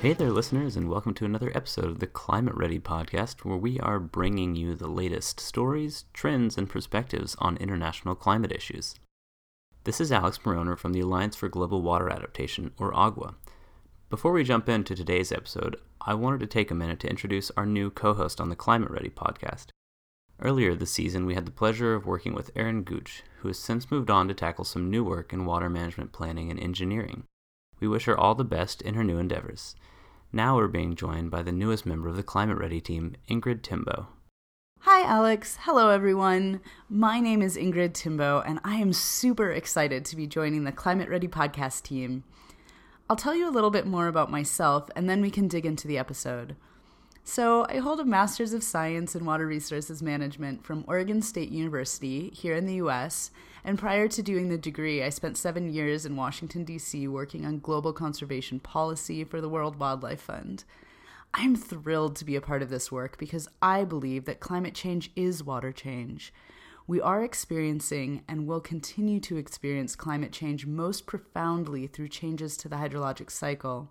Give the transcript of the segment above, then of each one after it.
Hey there, listeners, and welcome to another episode of the Climate Ready podcast, where we are bringing you the latest stories, trends, and perspectives on international climate issues. This is Alex Mauroner from the Alliance for Global Water Adaptation, or AGWA. Before we jump into today's episode, I wanted to take a minute to introduce our new co host on the Climate Ready podcast. Earlier this season, we had the pleasure of working with Erin Gooch, who has since moved on to tackle some new work in water management planning and engineering. We wish her all the best in her new endeavors. Now we're being joined by the newest member of the Climate Ready team, Ingrid Timboe. Hi, Alex. Hello, everyone. My name is Ingrid Timboe, and I am super excited to be joining the Climate Ready podcast team. I'll tell you a little bit more about myself, and then we can dig into the episode. So, I hold a Master's of Science in Water Resources Management from Oregon State University here in the US. And prior to doing the degree, I spent seven years in Washington, D.C., working on global conservation policy for the World Wildlife Fund. I'm thrilled to be a part of this work because I believe that climate change is water change. We are experiencing and will continue to experience climate change most profoundly through changes to the hydrologic cycle.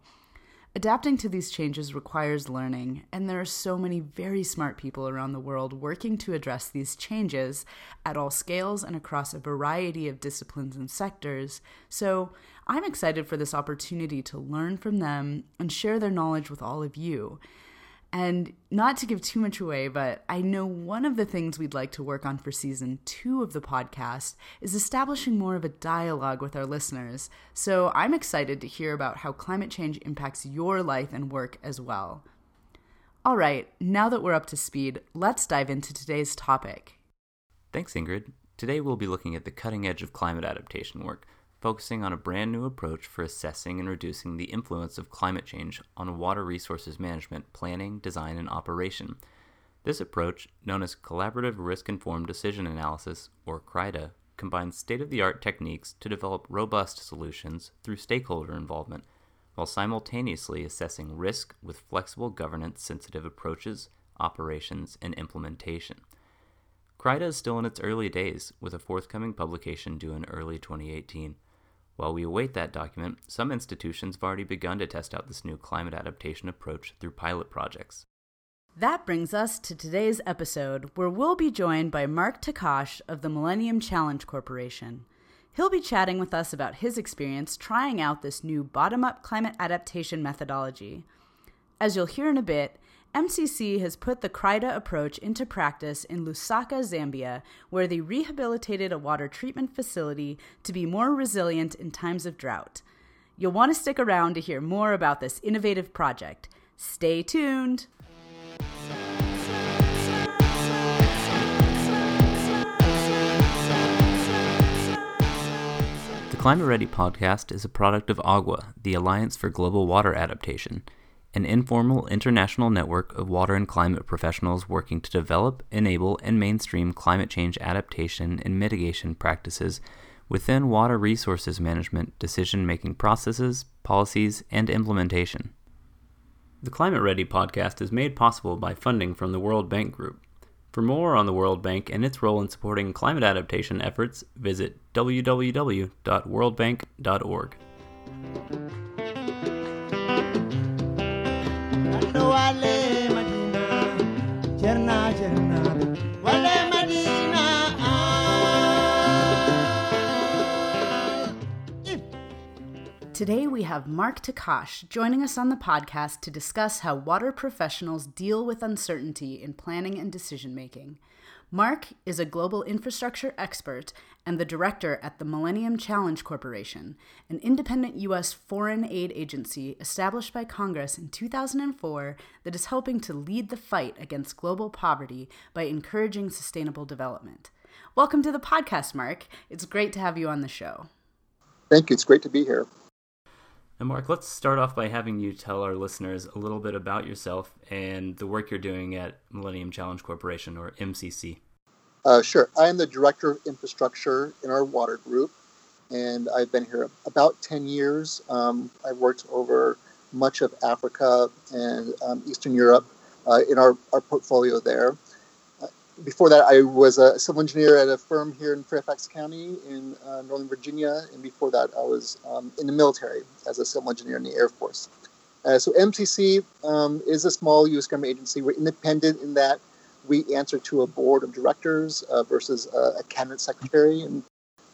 Adapting to these changes requires learning, and there are so many very smart people around the world working to address these changes at all scales and across a variety of disciplines and sectors. So, I'm excited for this opportunity to learn from them and share their knowledge with all of you. And not to give too much away, but I know one of the things we'd like to work on for season two of the podcast is establishing more of a dialogue with our listeners. So I'm excited to hear about how climate change impacts your life and work as well. All right, now that we're up to speed, let's dive into today's topic. Thanks, Ingrid. Today we'll be looking at the cutting edge of climate adaptation work focusing on a brand new approach for assessing and reducing the influence of climate change on water resources management, planning, design, and operation. This approach, known as Collaborative Risk Informed Decision Analysis, or CRIDA, combines state of the art techniques to develop robust solutions through stakeholder involvement, while simultaneously assessing risk with flexible governance sensitive approaches, operations, and implementation. CRIDA is still in its early days, with a forthcoming publication due in early 2018. While we await that document, some institutions have already begun to test out this new climate adaptation approach through pilot projects. That brings us to today's episode, where we'll be joined by Marc Tkach of the Millennium Challenge Corporation. He'll be chatting with us about his experience trying out this new bottom up climate adaptation methodology. As you'll hear in a bit, MCC has put the CRIDA approach into practice in Lusaka, Zambia, where they rehabilitated a water treatment facility to be more resilient in times of drought. You'll want to stick around to hear more about this innovative project. Stay tuned! The Climate Ready podcast is a product of AGWA, the Alliance for Global Water Adaptation an informal international network of water and climate professionals working to develop, enable, and mainstream climate change adaptation and mitigation practices within water resources management decision making processes, policies, and implementation. The Climate Ready podcast is made possible by funding from the World Bank Group. For more on the World Bank and its role in supporting climate adaptation efforts, visit www.worldbank.org. Today we have Marc Tkach joining us on the podcast to discuss how water professionals deal with uncertainty in planning and decision making. Marc is a global infrastructure expert and the director at the Millennium Challenge Corporation, an independent U.S. foreign aid agency established by Congress in 2004 that is helping to lead the fight against global poverty by encouraging sustainable development. Welcome to the podcast, Marc. It's great to have you on the show. Thank you. It's great to be here. And Marc, let's start off by having you tell our listeners a little bit about yourself and the work you're doing at Millennium Challenge Corporation, or MCC. Uh, sure. I am the Director of Infrastructure in our water group, and I've been here about 10 years. Um, I've worked over much of Africa and um, Eastern Europe uh, in our, our portfolio there before that, I was a civil engineer at a firm here in Fairfax County in uh, Northern Virginia, and before that, I was um, in the military as a civil engineer in the Air Force. Uh, so MCC um, is a small U.S. government agency. We're independent in that we answer to a board of directors uh, versus a, a, cabinet secretary, and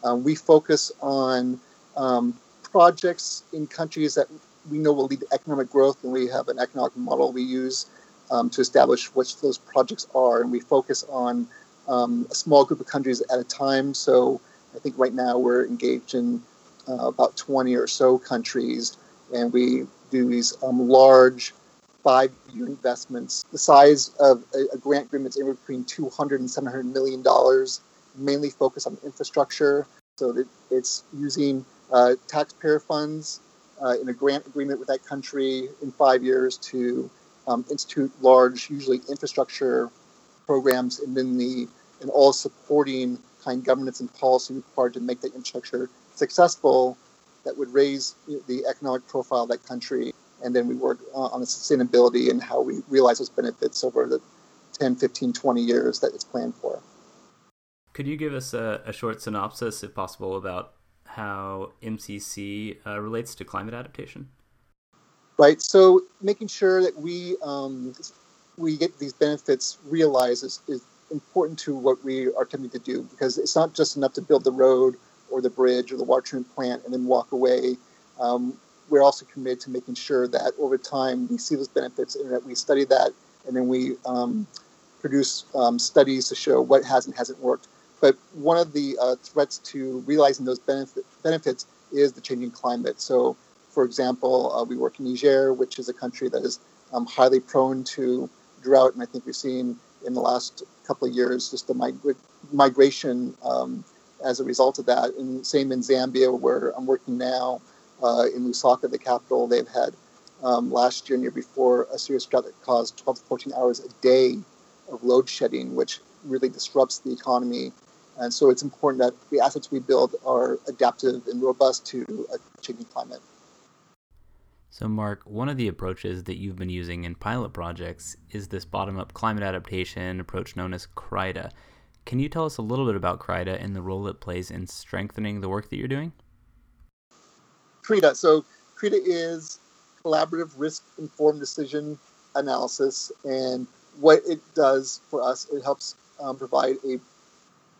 um, we focus on um, projects in countries that we know will lead to economic growth, and we have an economic model we use um, to establish what those projects are, and we focus on um, a small group of countries at a time. So I think right now we're engaged in uh, about 20 or so countries, and we do these um, large five-year investments. The size of a, a grant agreement is anywhere between 200 and 700 million dollars, mainly focused on infrastructure. So that it's using uh, taxpayer funds uh, in a grant agreement with that country in five years to um, institute large, usually infrastructure programs, and then the and all supporting kind governance and policy required to make that infrastructure successful that would raise the economic profile of that country. And then we work uh, on the sustainability and how we realize those benefits over the 10, 15, 20 years that it's planned for. Could you give us a, a short synopsis, if possible, about how MCC uh, relates to climate adaptation? Right. So making sure that we um, we get these benefits realized is, is important to what we are attempting to do because it's not just enough to build the road or the bridge or the water treatment plant and then walk away. Um, we're also committed to making sure that over time we see those benefits and that we study that and then we um, produce um, studies to show what has and hasn't worked. But one of the uh, threats to realizing those benefit, benefits is the changing climate. So, for example, uh, we work in Niger, which is a country that is um, highly prone to drought, and I think we've seen in the last couple of years just the mig- migration um, as a result of that. And same in Zambia, where I'm working now uh, in Lusaka, the capital. They've had um, last year and year before a serious drought that caused 12 to 14 hours a day of load shedding, which really disrupts the economy. And so it's important that the assets we build are adaptive and robust to a changing climate. So, Marc, one of the approaches that you've been using in pilot projects is this bottom up climate adaptation approach known as CRIDA. Can you tell us a little bit about CRIDA and the role it plays in strengthening the work that you're doing? CRIDA. So, CRIDA is collaborative risk informed decision analysis. And what it does for us, it helps um, provide a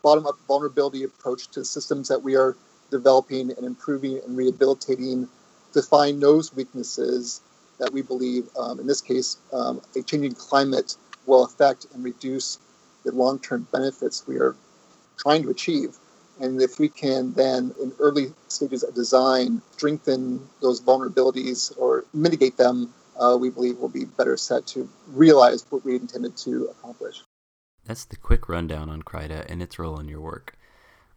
bottom up vulnerability approach to systems that we are developing and improving and rehabilitating define those weaknesses that we believe, um, in this case, um, a changing climate will affect and reduce the long term benefits we are trying to achieve. And if we can then, in early stages of design, strengthen those vulnerabilities or mitigate them, uh, we believe we'll be better set to realize what we intended to accomplish. That's the quick rundown on CRIDA and its role in your work.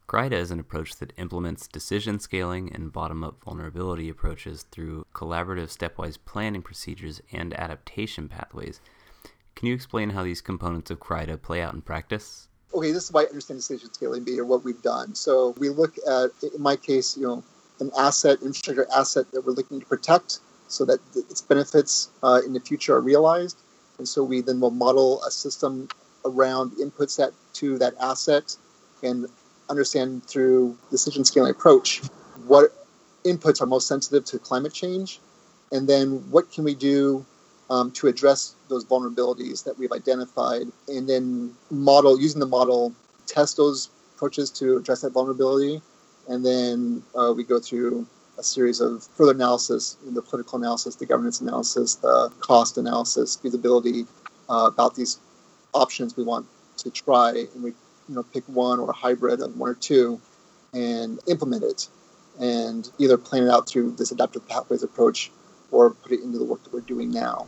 CRIDA is an approach that implements decision scaling and bottom up vulnerability approaches through collaborative stepwise planning procedures and adaptation pathways. Can you explain how these components of CRIDA play out in practice? Okay, this is why I understand decision scaling be or what we've done. So we look at, in my case, you know, an asset, infrastructure asset that we're looking to protect so that its benefits uh, in the future are realized. And so we then will model a system around inputs that to that asset and understand through decision scaling approach what inputs are most sensitive to climate change, and then what can we do um, to address those vulnerabilities that we've identified, and then model using the model test those approaches to address that vulnerability, and then uh, we go through a series of further analysis, the political analysis, the governance analysis, the cost analysis, feasibility uh, about these options we want to try, and we you know pick one or a hybrid of one or two and implement it and either plan it out through this adaptive pathways approach or put it into the work that we're doing now.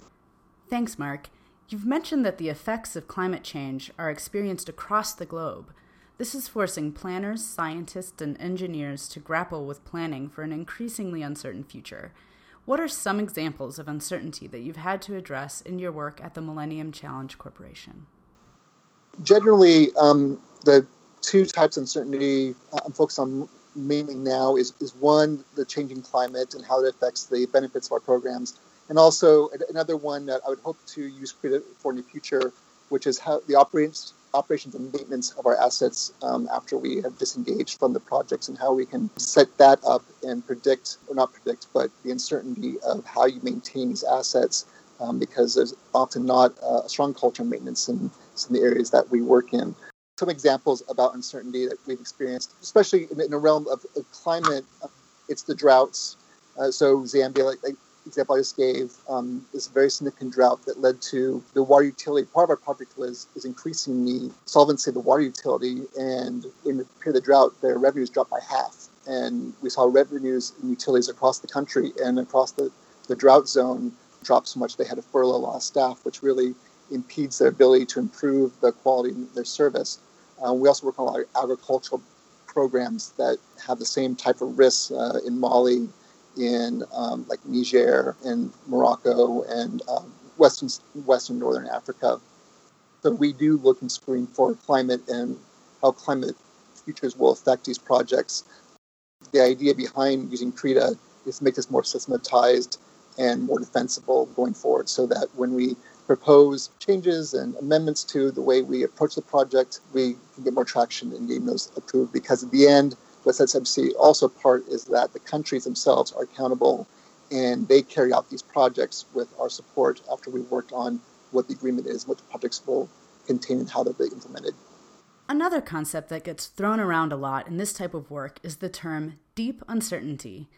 Thanks, Marc. You've mentioned that the effects of climate change are experienced across the globe. This is forcing planners, scientists, and engineers to grapple with planning for an increasingly uncertain future. What are some examples of uncertainty that you've had to address in your work at the Millennium Challenge Corporation? Generally, um, the two types of uncertainty I'm focused on mainly now is, is one, the changing climate and how it affects the benefits of our programs. And also another one that I would hope to use for in the future, which is how the operations operations and maintenance of our assets um, after we have disengaged from the projects and how we can set that up and predict, or not predict, but the uncertainty of how you maintain these assets um, because there's often not a strong culture of maintenance in some of the areas that we work in. Some examples about uncertainty that we've experienced, especially in, the realm of, climate, uh, it's the droughts. Uh, so Zambia, like, like example I just gave, um, is a very significant drought that led to the water utility. Part of our project was is increasing the solvency of the water utility, and in the period of the drought, their revenues dropped by half. And we saw revenues in utilities across the country and across the, the drought zone drop so much they had to furlough a lot of staff, which really impedes their ability to improve the quality of their service. Uh, we also work on a lot of agricultural programs that have the same type of risks uh, in Mali, in um, like Niger and Morocco and um, western western northern Africa. So we do look and screen for climate and how climate futures will affect these projects. The idea behind using CRIDA is to make this more systematized and more defensible going forward so that when we propose changes and amendments to the way we approach the project, we can get more traction in getting those approved because at the end, what sets MC also apart is that the countries themselves are accountable and they carry out these projects with our support after we've worked on what the agreement is, what the projects will contain, and how they'll be implemented. Another concept that gets thrown around a lot in this type of work is the term deep uncertainty.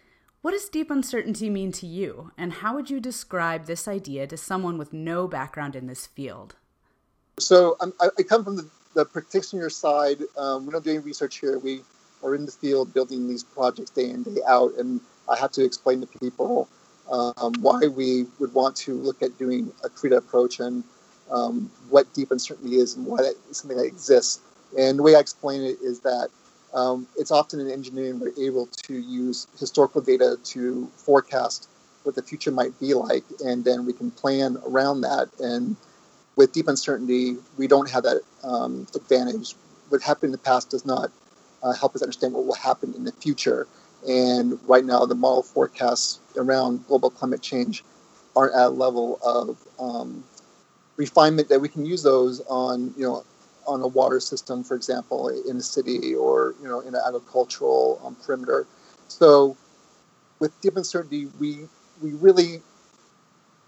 What does deep uncertainty mean to you, and how would you describe this idea to someone with no background in this field? So I, I, come from the, the practitioner side. Um, we don't doing research here. We are in the field building these projects day in, day out, and I have to explain to people um, why we would want to look at doing a CRIDA approach and um, what deep uncertainty is and why that is something that exists. And the way I explain it is that um, it's often in engineering we're able to use historical data to forecast what the future might be like, and then we can plan around that. And with deep uncertainty, we don't have that um, advantage. What happened in the past does not uh, help us understand what will happen in the future. And right now, the model forecasts around global climate change aren't at a level of um, refinement that we can use those on, you know, on a water system, for example, in a city or you know in an agricultural um, perimeter. So, with deep uncertainty, we we really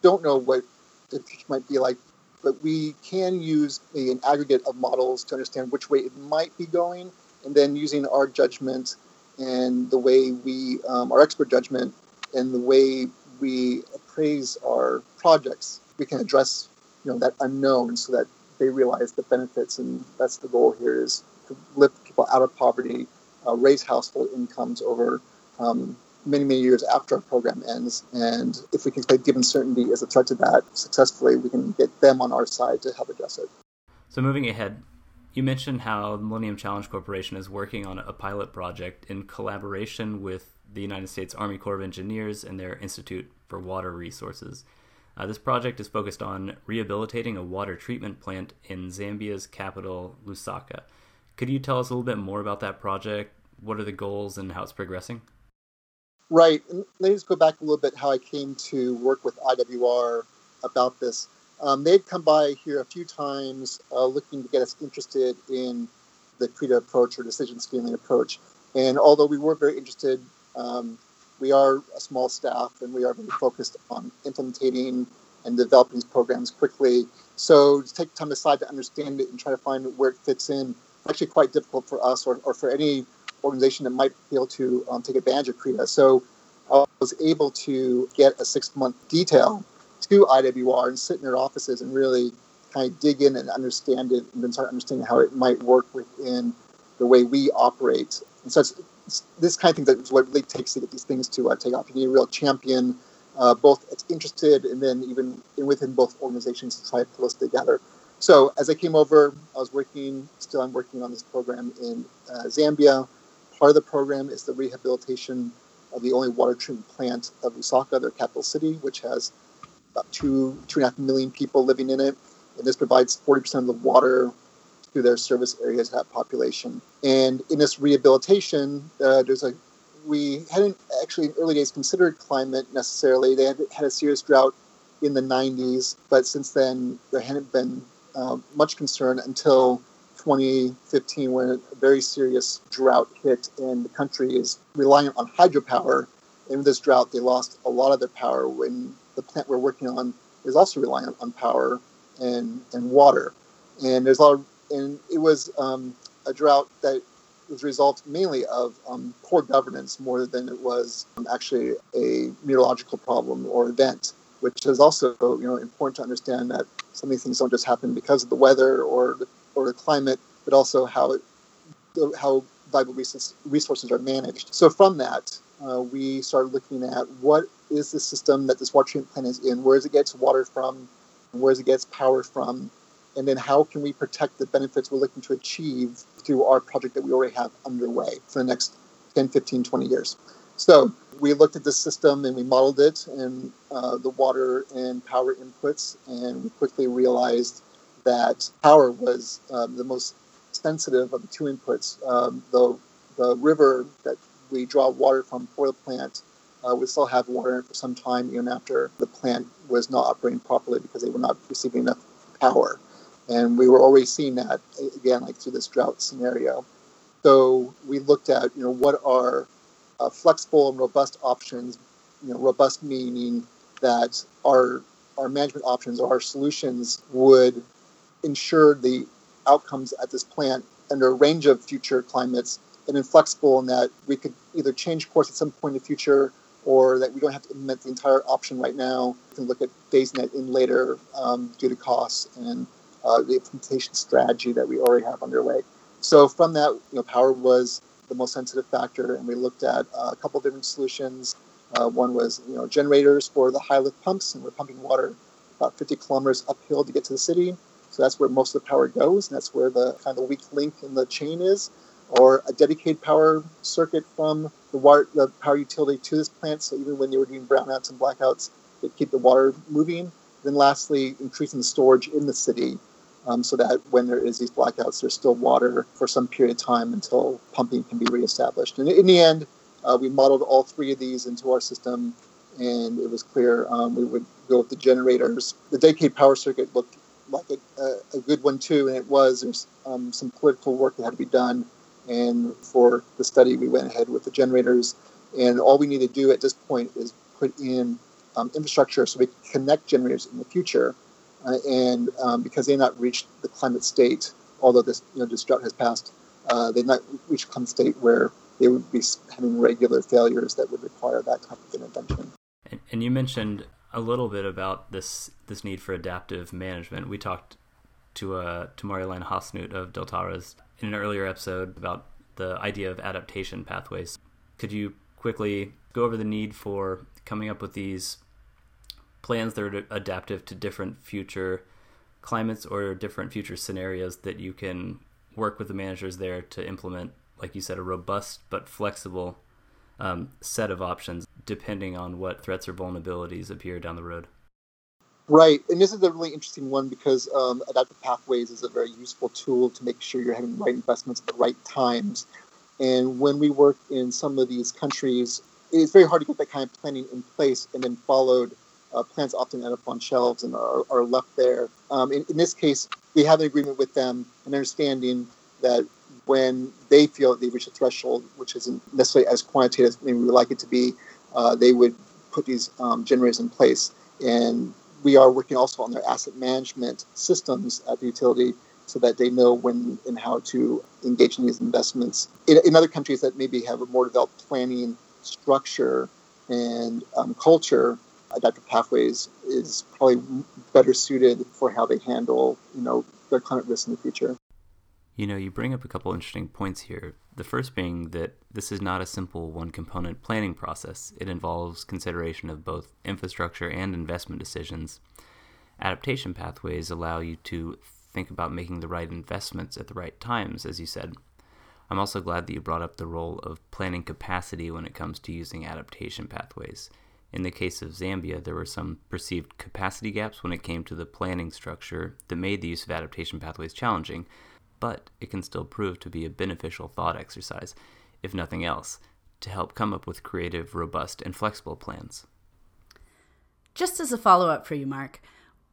don't know what the future might be like, but we can use a, an aggregate of models to understand which way it might be going, and then using our judgment and the way we um, our expert judgment and the way we appraise our projects, we can address you know that unknown so that they realize the benefits, and that's the goal here is to lift people out of poverty, uh, raise household incomes over um, many, many years after our program ends. And if we can take given certainty as a threat to that successfully, we can get them on our side to help address it. So moving ahead, you mentioned how the Millennium Challenge Corporation is working on a pilot project in collaboration with the United States Army Corps of Engineers and their Institute for Water Resources. Uh, this project is focused on rehabilitating a water treatment plant in Zambia's capital, Lusaka. Could you tell us a little bit more about that project? What are the goals and how it's progressing? Right. Let me just go back a little bit how I came to work with IWR about this. Um, they'd come by here a few times uh, looking to get us interested in the CRIDA approach or decision scaling approach. And although we weren't very interested, um, we are a small staff and we are very focused on implementing and developing these programs quickly. So to take time aside to understand it and try to find where it fits in, actually quite difficult for us or, or for any organization that might be able to um, take advantage of CRIDA. So I was able to get a six month detail to IWR and sit in their offices and really kind of dig in and understand it and then start understanding how it might work within the way we operate. And so it's, this kind of thing that is what really takes to get these things to uh, take off. You need a real champion, uh, both that's interested and then even within both organizations to try to pull us together. So as I came over, I was working, still I'm working on this program in uh, Zambia. Part of the program is the rehabilitation of the only water treatment plant of Lusaka, their capital city, which has about two, two and a half million people living in it. And this provides 40% of the water to their service areas, that population. And in this rehabilitation, uh, there's a we hadn't actually in early days considered climate necessarily. They had had a serious drought in the 90s, but since then there hadn't been uh, much concern until 2015 when a very serious drought hit and the country is reliant on hydropower. In this drought, they lost a lot of their power when the plant we're working on is also reliant on power and, and water. And there's a lot of, and it was um, a drought that was result mainly of um, poor governance more than it was um, actually a meteorological problem or event, which is also you know important to understand that some of these things don't just happen because of the weather or or the climate, but also how it, how valuable resources are managed. So from that, uh, we started looking at what is the system that this water treatment plant is in, where does it get its water from, where does it get its power from, and then how can we protect the benefits we're looking to achieve through our project that we already have underway for the next 10, 15, 20 years. So we looked at the system and we modeled it and uh, the water and power inputs, and we quickly realized that power was um, the most sensitive of the two inputs. Um, the, the river that we draw water from for the plant uh, would still have water for some time, even after the plant was not operating properly because they were not receiving enough power. And we were already seeing that again, like through this drought scenario. So we looked at, you know, what are uh, flexible and robust options. You know, robust meaning that our our management options, or our solutions would ensure the outcomes at this plant under a range of future climates, and inflexible in that we could either change course at some point in the future or that we don't have to implement the entire option right now. We can look at phasing it in later um, due to costs and uh, the implementation strategy that we already have underway. So from that, you know, power was the most sensitive factor, and we looked at uh, a couple different solutions. Uh, one was you know generators for the high lift pumps, and we're pumping water about 50 kilometers uphill to get to the city. So that's where most of the power goes, and that's where the kind of the weak link in the chain is. Or a dedicated power circuit from the water, the power utility to this plant. So even when they were doing brownouts and blackouts, they keep the water moving. Then lastly, increasing the storage in the city um, so that when there is these blackouts, there's still water for some period of time until pumping can be reestablished. And in the end, uh, we modeled all three of these into our system, and it was clear um, we would go with the generators. The dedicated power circuit looked like a, a, a good one too, and it was. There's um, some political work that had to be done, and for the study, we went ahead with the generators. And all we need to do at this point is put in um, infrastructure so we can connect generators in the future uh, and um, because they've not reached the climate state, although this you know this drought has passed, uh, they've not reached a climate state where they would be having regular failures that would require that type of intervention. And, and you mentioned a little bit about this this need for adaptive management. We talked to uh, to Marjolijn Haasnoot of Deltares in an earlier episode about the idea of adaptation pathways. Could you quickly go over the need for coming up with these plans that are adaptive to different future climates or different future scenarios that you can work with the managers there to implement, like you said, a robust but flexible um, set of options depending on what threats or vulnerabilities appear down the road. Right, and this is a really interesting one because um, adaptive pathways is a very useful tool to make sure you're having the right investments at the right times. And when we work in some of these countries, it's very hard to get that kind of planning in place and then followed uh, plants often end up on shelves and are, are left there. Um, in, in, this case, we have an agreement with them, an understanding that when they feel that they've reached a threshold, which isn't necessarily as quantitative as we would like it to be, uh, they would put these um, generators in place. And we are working also on their asset management systems at the utility so that they know when and how to engage in these investments. In, in other countries that maybe have a more developed planning structure and um, culture, adaptive pathways is probably better suited for how they handle, you know, their climate risks in the future. You know, you bring up a couple interesting points here. The first being that this is not a simple one component planning process. It involves consideration of both infrastructure and investment decisions. Adaptation pathways allow you to think about making the right investments at the right times, as you said. I'm also glad that you brought up the role of planning capacity when it comes to using adaptation pathways. In the case of Zambia, there were some perceived capacity gaps when it came to the planning structure that made the use of adaptation pathways challenging, but it can still prove to be a beneficial thought exercise, if nothing else, to help come up with creative, robust, and flexible plans. Just as a follow up for you, Marc,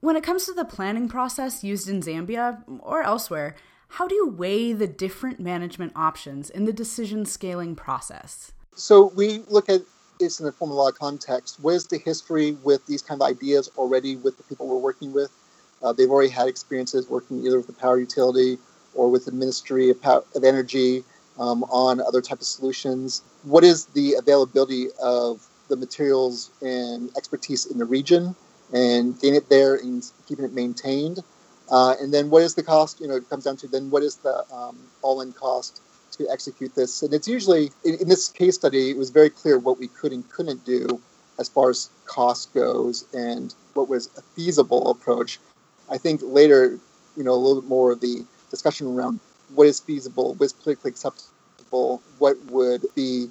when it comes to the planning process used in Zambia or elsewhere, How do you weigh the different management options in the decision scaling process? So we look at this in the form of a lot of context. Where's the history with these kind of ideas already with the people we're working with? Uh, they've already had experiences working either with the power utility or with the Ministry of, power, of Energy um, on other type of solutions. What is the availability of the materials and expertise in the region and getting it there and keeping it maintained? Uh, and then what is the cost? You know, it comes down to then what is the um, all-in cost execute this? And it's usually in, in, this case study, it was very clear what we could and couldn't do as far as cost goes and what was a feasible approach. I think later, you know, a little bit more of the discussion around what is feasible, what is politically acceptable, what would be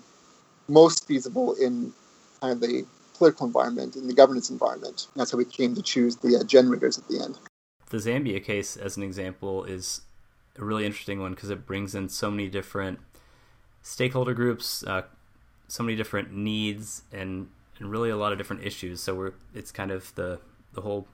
most feasible in kind of the political environment, in the governance environment. That's how we came to choose the uh, generators at the end the Zambia case, as an example, is a really interesting one because it brings in so many different stakeholder groups, uh, so many different needs, and, and really a lot of different issues. So we're it's kind of the the whole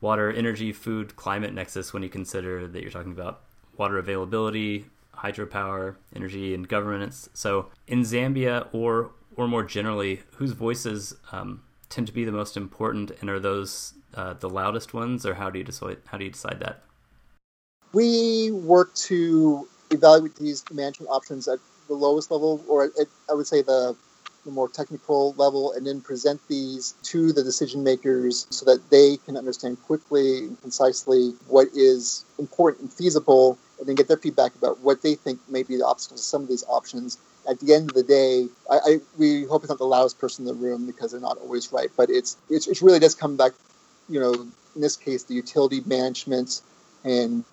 water, energy, food, climate nexus when you consider that you're talking about water availability, hydropower, energy, and governance. So in Zambia, or or more generally, whose voices um, tend to be the most important, and are those uh, the loudest ones, or how do you decide? How do you decide that? We work to evaluate these management options at the lowest level, or at, I would say the, the more technical level, and then present these to the decision makers so that they can understand quickly and concisely what is important and feasible, and then get their feedback about what they think may be the obstacles to some of these options at the end of the day, I, I, we hope it's not the loudest person in the room because they're not always right. But it's, it's it really does come back you know, in this case, the utility management and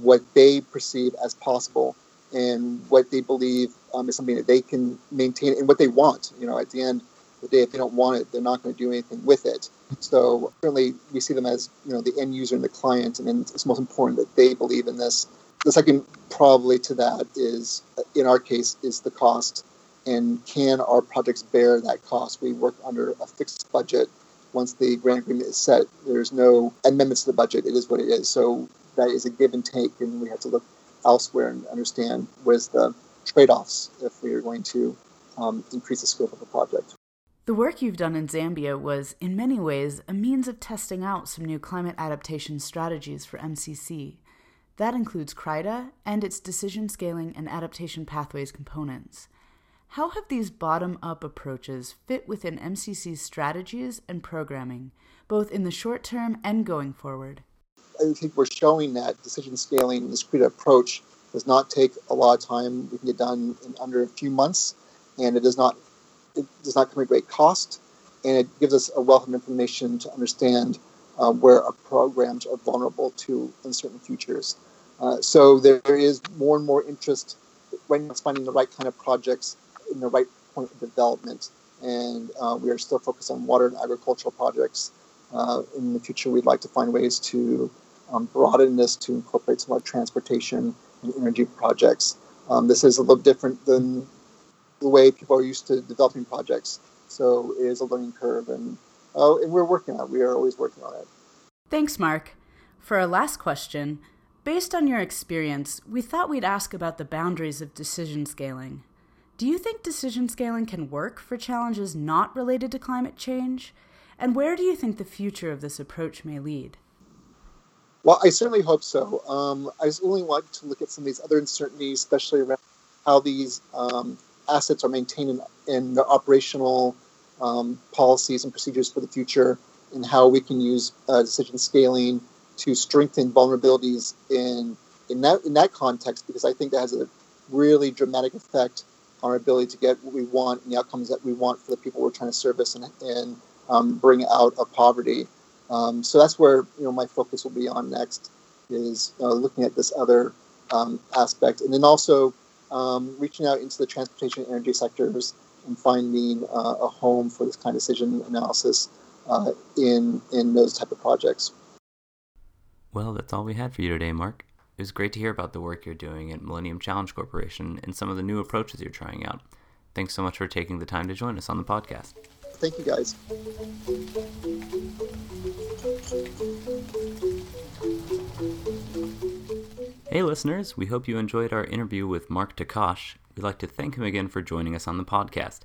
what they perceive as possible and what they believe um, is something that they can maintain and what they want. You know, at the end of the day, if they don't want it, they're not going to do anything with it. So certainly we see them as, you know, the end user and the client, and it's most important that they believe in this. The second probably to that is, in our case, is the cost. And can our projects bear that cost? We work under a fixed budget once the grant agreement is set, there's no amendments to the budget. It is what it is. So that is a give and take, and we have to look elsewhere and understand where's the trade-offs if we are going to um, increase the scope of a project. The work you've done in Zambia was, in many ways, a means of testing out some new climate adaptation strategies for MCC. That includes CRIDA and its decision scaling and adaptation pathways components. How have these bottom up approaches fit within MCC's strategies and programming, both in the short term and going forward? I think we're showing that decision scaling, this CRIDA approach, does not take a lot of time. We can get done in under a few months, and it does not it does not come at great cost, and it gives us a wealth of information to understand uh, where our programs are vulnerable to uncertain futures. Uh, so there is more and more interest right now finding the right kind of projects in the right point of development. And uh, we are still focused on water and agricultural projects. Uh, in the future, we'd like to find ways to um, broaden this to incorporate some of our transportation and energy projects. Um, this is a little different than the way people are used to developing projects. So it is a learning curve, and, uh, and we're working on it. We are always working on it. Thanks, Marc. For our last question, based on your experience, we thought we'd ask about the boundaries of decision scaling. Do you think decision scaling can work for challenges not related to climate change? And where do you think the future of this approach may lead? Well, I certainly hope so. Um, I only want to look at some of these other uncertainties, especially around how these um, assets are maintained in, in operational um, policies and procedures for the future, and how we can use uh, decision scaling to strengthen vulnerabilities in in that in that context. Because I think that has a really dramatic effect on our ability to get what we want and the outcomes that we want for the people we're trying to service and, and um, bring out of poverty. Um, so that's where you know my focus will be on next is uh, looking at this other um, aspect, and then also um, reaching out into the transportation and energy sectors and finding uh, a home for this kind of decision analysis uh, in in those type of projects. Well, that's all we had for you today, Marc. It was great to hear about the work you're doing at Millennium Challenge Corporation and some of the new approaches you're trying out. Thanks so much for taking the time to join us on the podcast. Thank you, guys. Hey, listeners, we hope you enjoyed our interview with Marc Tkach. We'd like to thank him again for joining us on the podcast.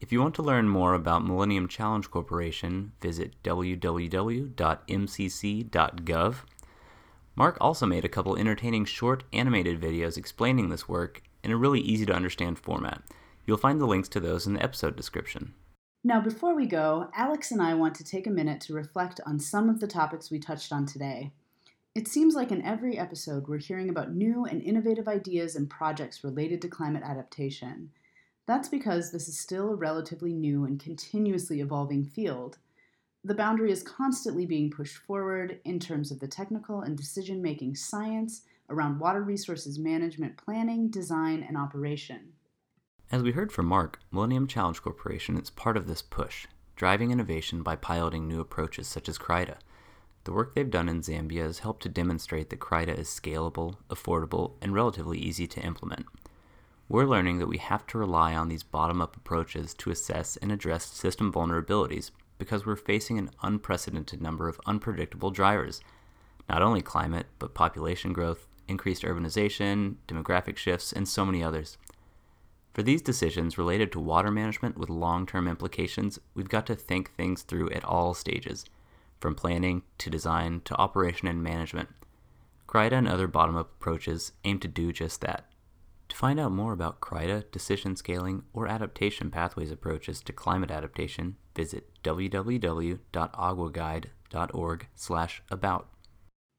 If you want to learn more about Millennium Challenge Corporation, visit www.mcc.gov. Marc also made a couple entertaining short animated videos explaining this work in a really easy to understand format. You'll find the links to those in the episode description. Now, before we go, Alex and I want to take a minute to reflect on some of the topics we touched on today. It seems like in every episode we're hearing about new and innovative ideas and projects related to climate adaptation. That's because this is still a relatively new and continuously evolving field. The boundary is constantly being pushed forward in terms of the technical and decision making science around water resources management planning, design, and operation. As we heard from Marc, Millennium Challenge Corporation is part of this push, driving innovation by piloting new approaches such as CRIDA. The work they've done in Zambia has helped to demonstrate that CRIDA is scalable, affordable, and relatively easy to implement. We're learning that we have to rely on these bottom up approaches to assess and address system vulnerabilities because we're facing an unprecedented number of unpredictable drivers. Not only climate, but population growth, increased urbanization, demographic shifts, and so many others. For these decisions related to water management with long term implications, we've got to think things through at all stages from planning to design to operation and management. CRIDA and other bottom up approaches aim to do just that. To find out more about CRIDA, decision scaling, or adaptation pathways approaches to climate adaptation, visit www.agwaguide.org/about.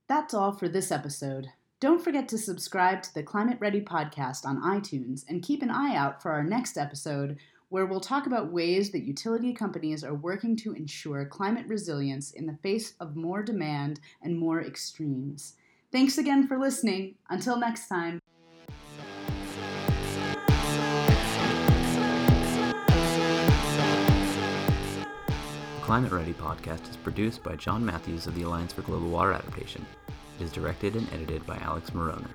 That's all for this episode. Don't forget to subscribe to the Climate Ready podcast on iTunes and keep an eye out for our next episode where we'll talk about ways that utility companies are working to ensure climate resilience in the face of more demand and more extremes. Thanks again for listening. Until next time. The Climate Ready podcast is produced by John Matthews of the Alliance for Global Water Adaptation. Is directed and edited by Alex Mauroner.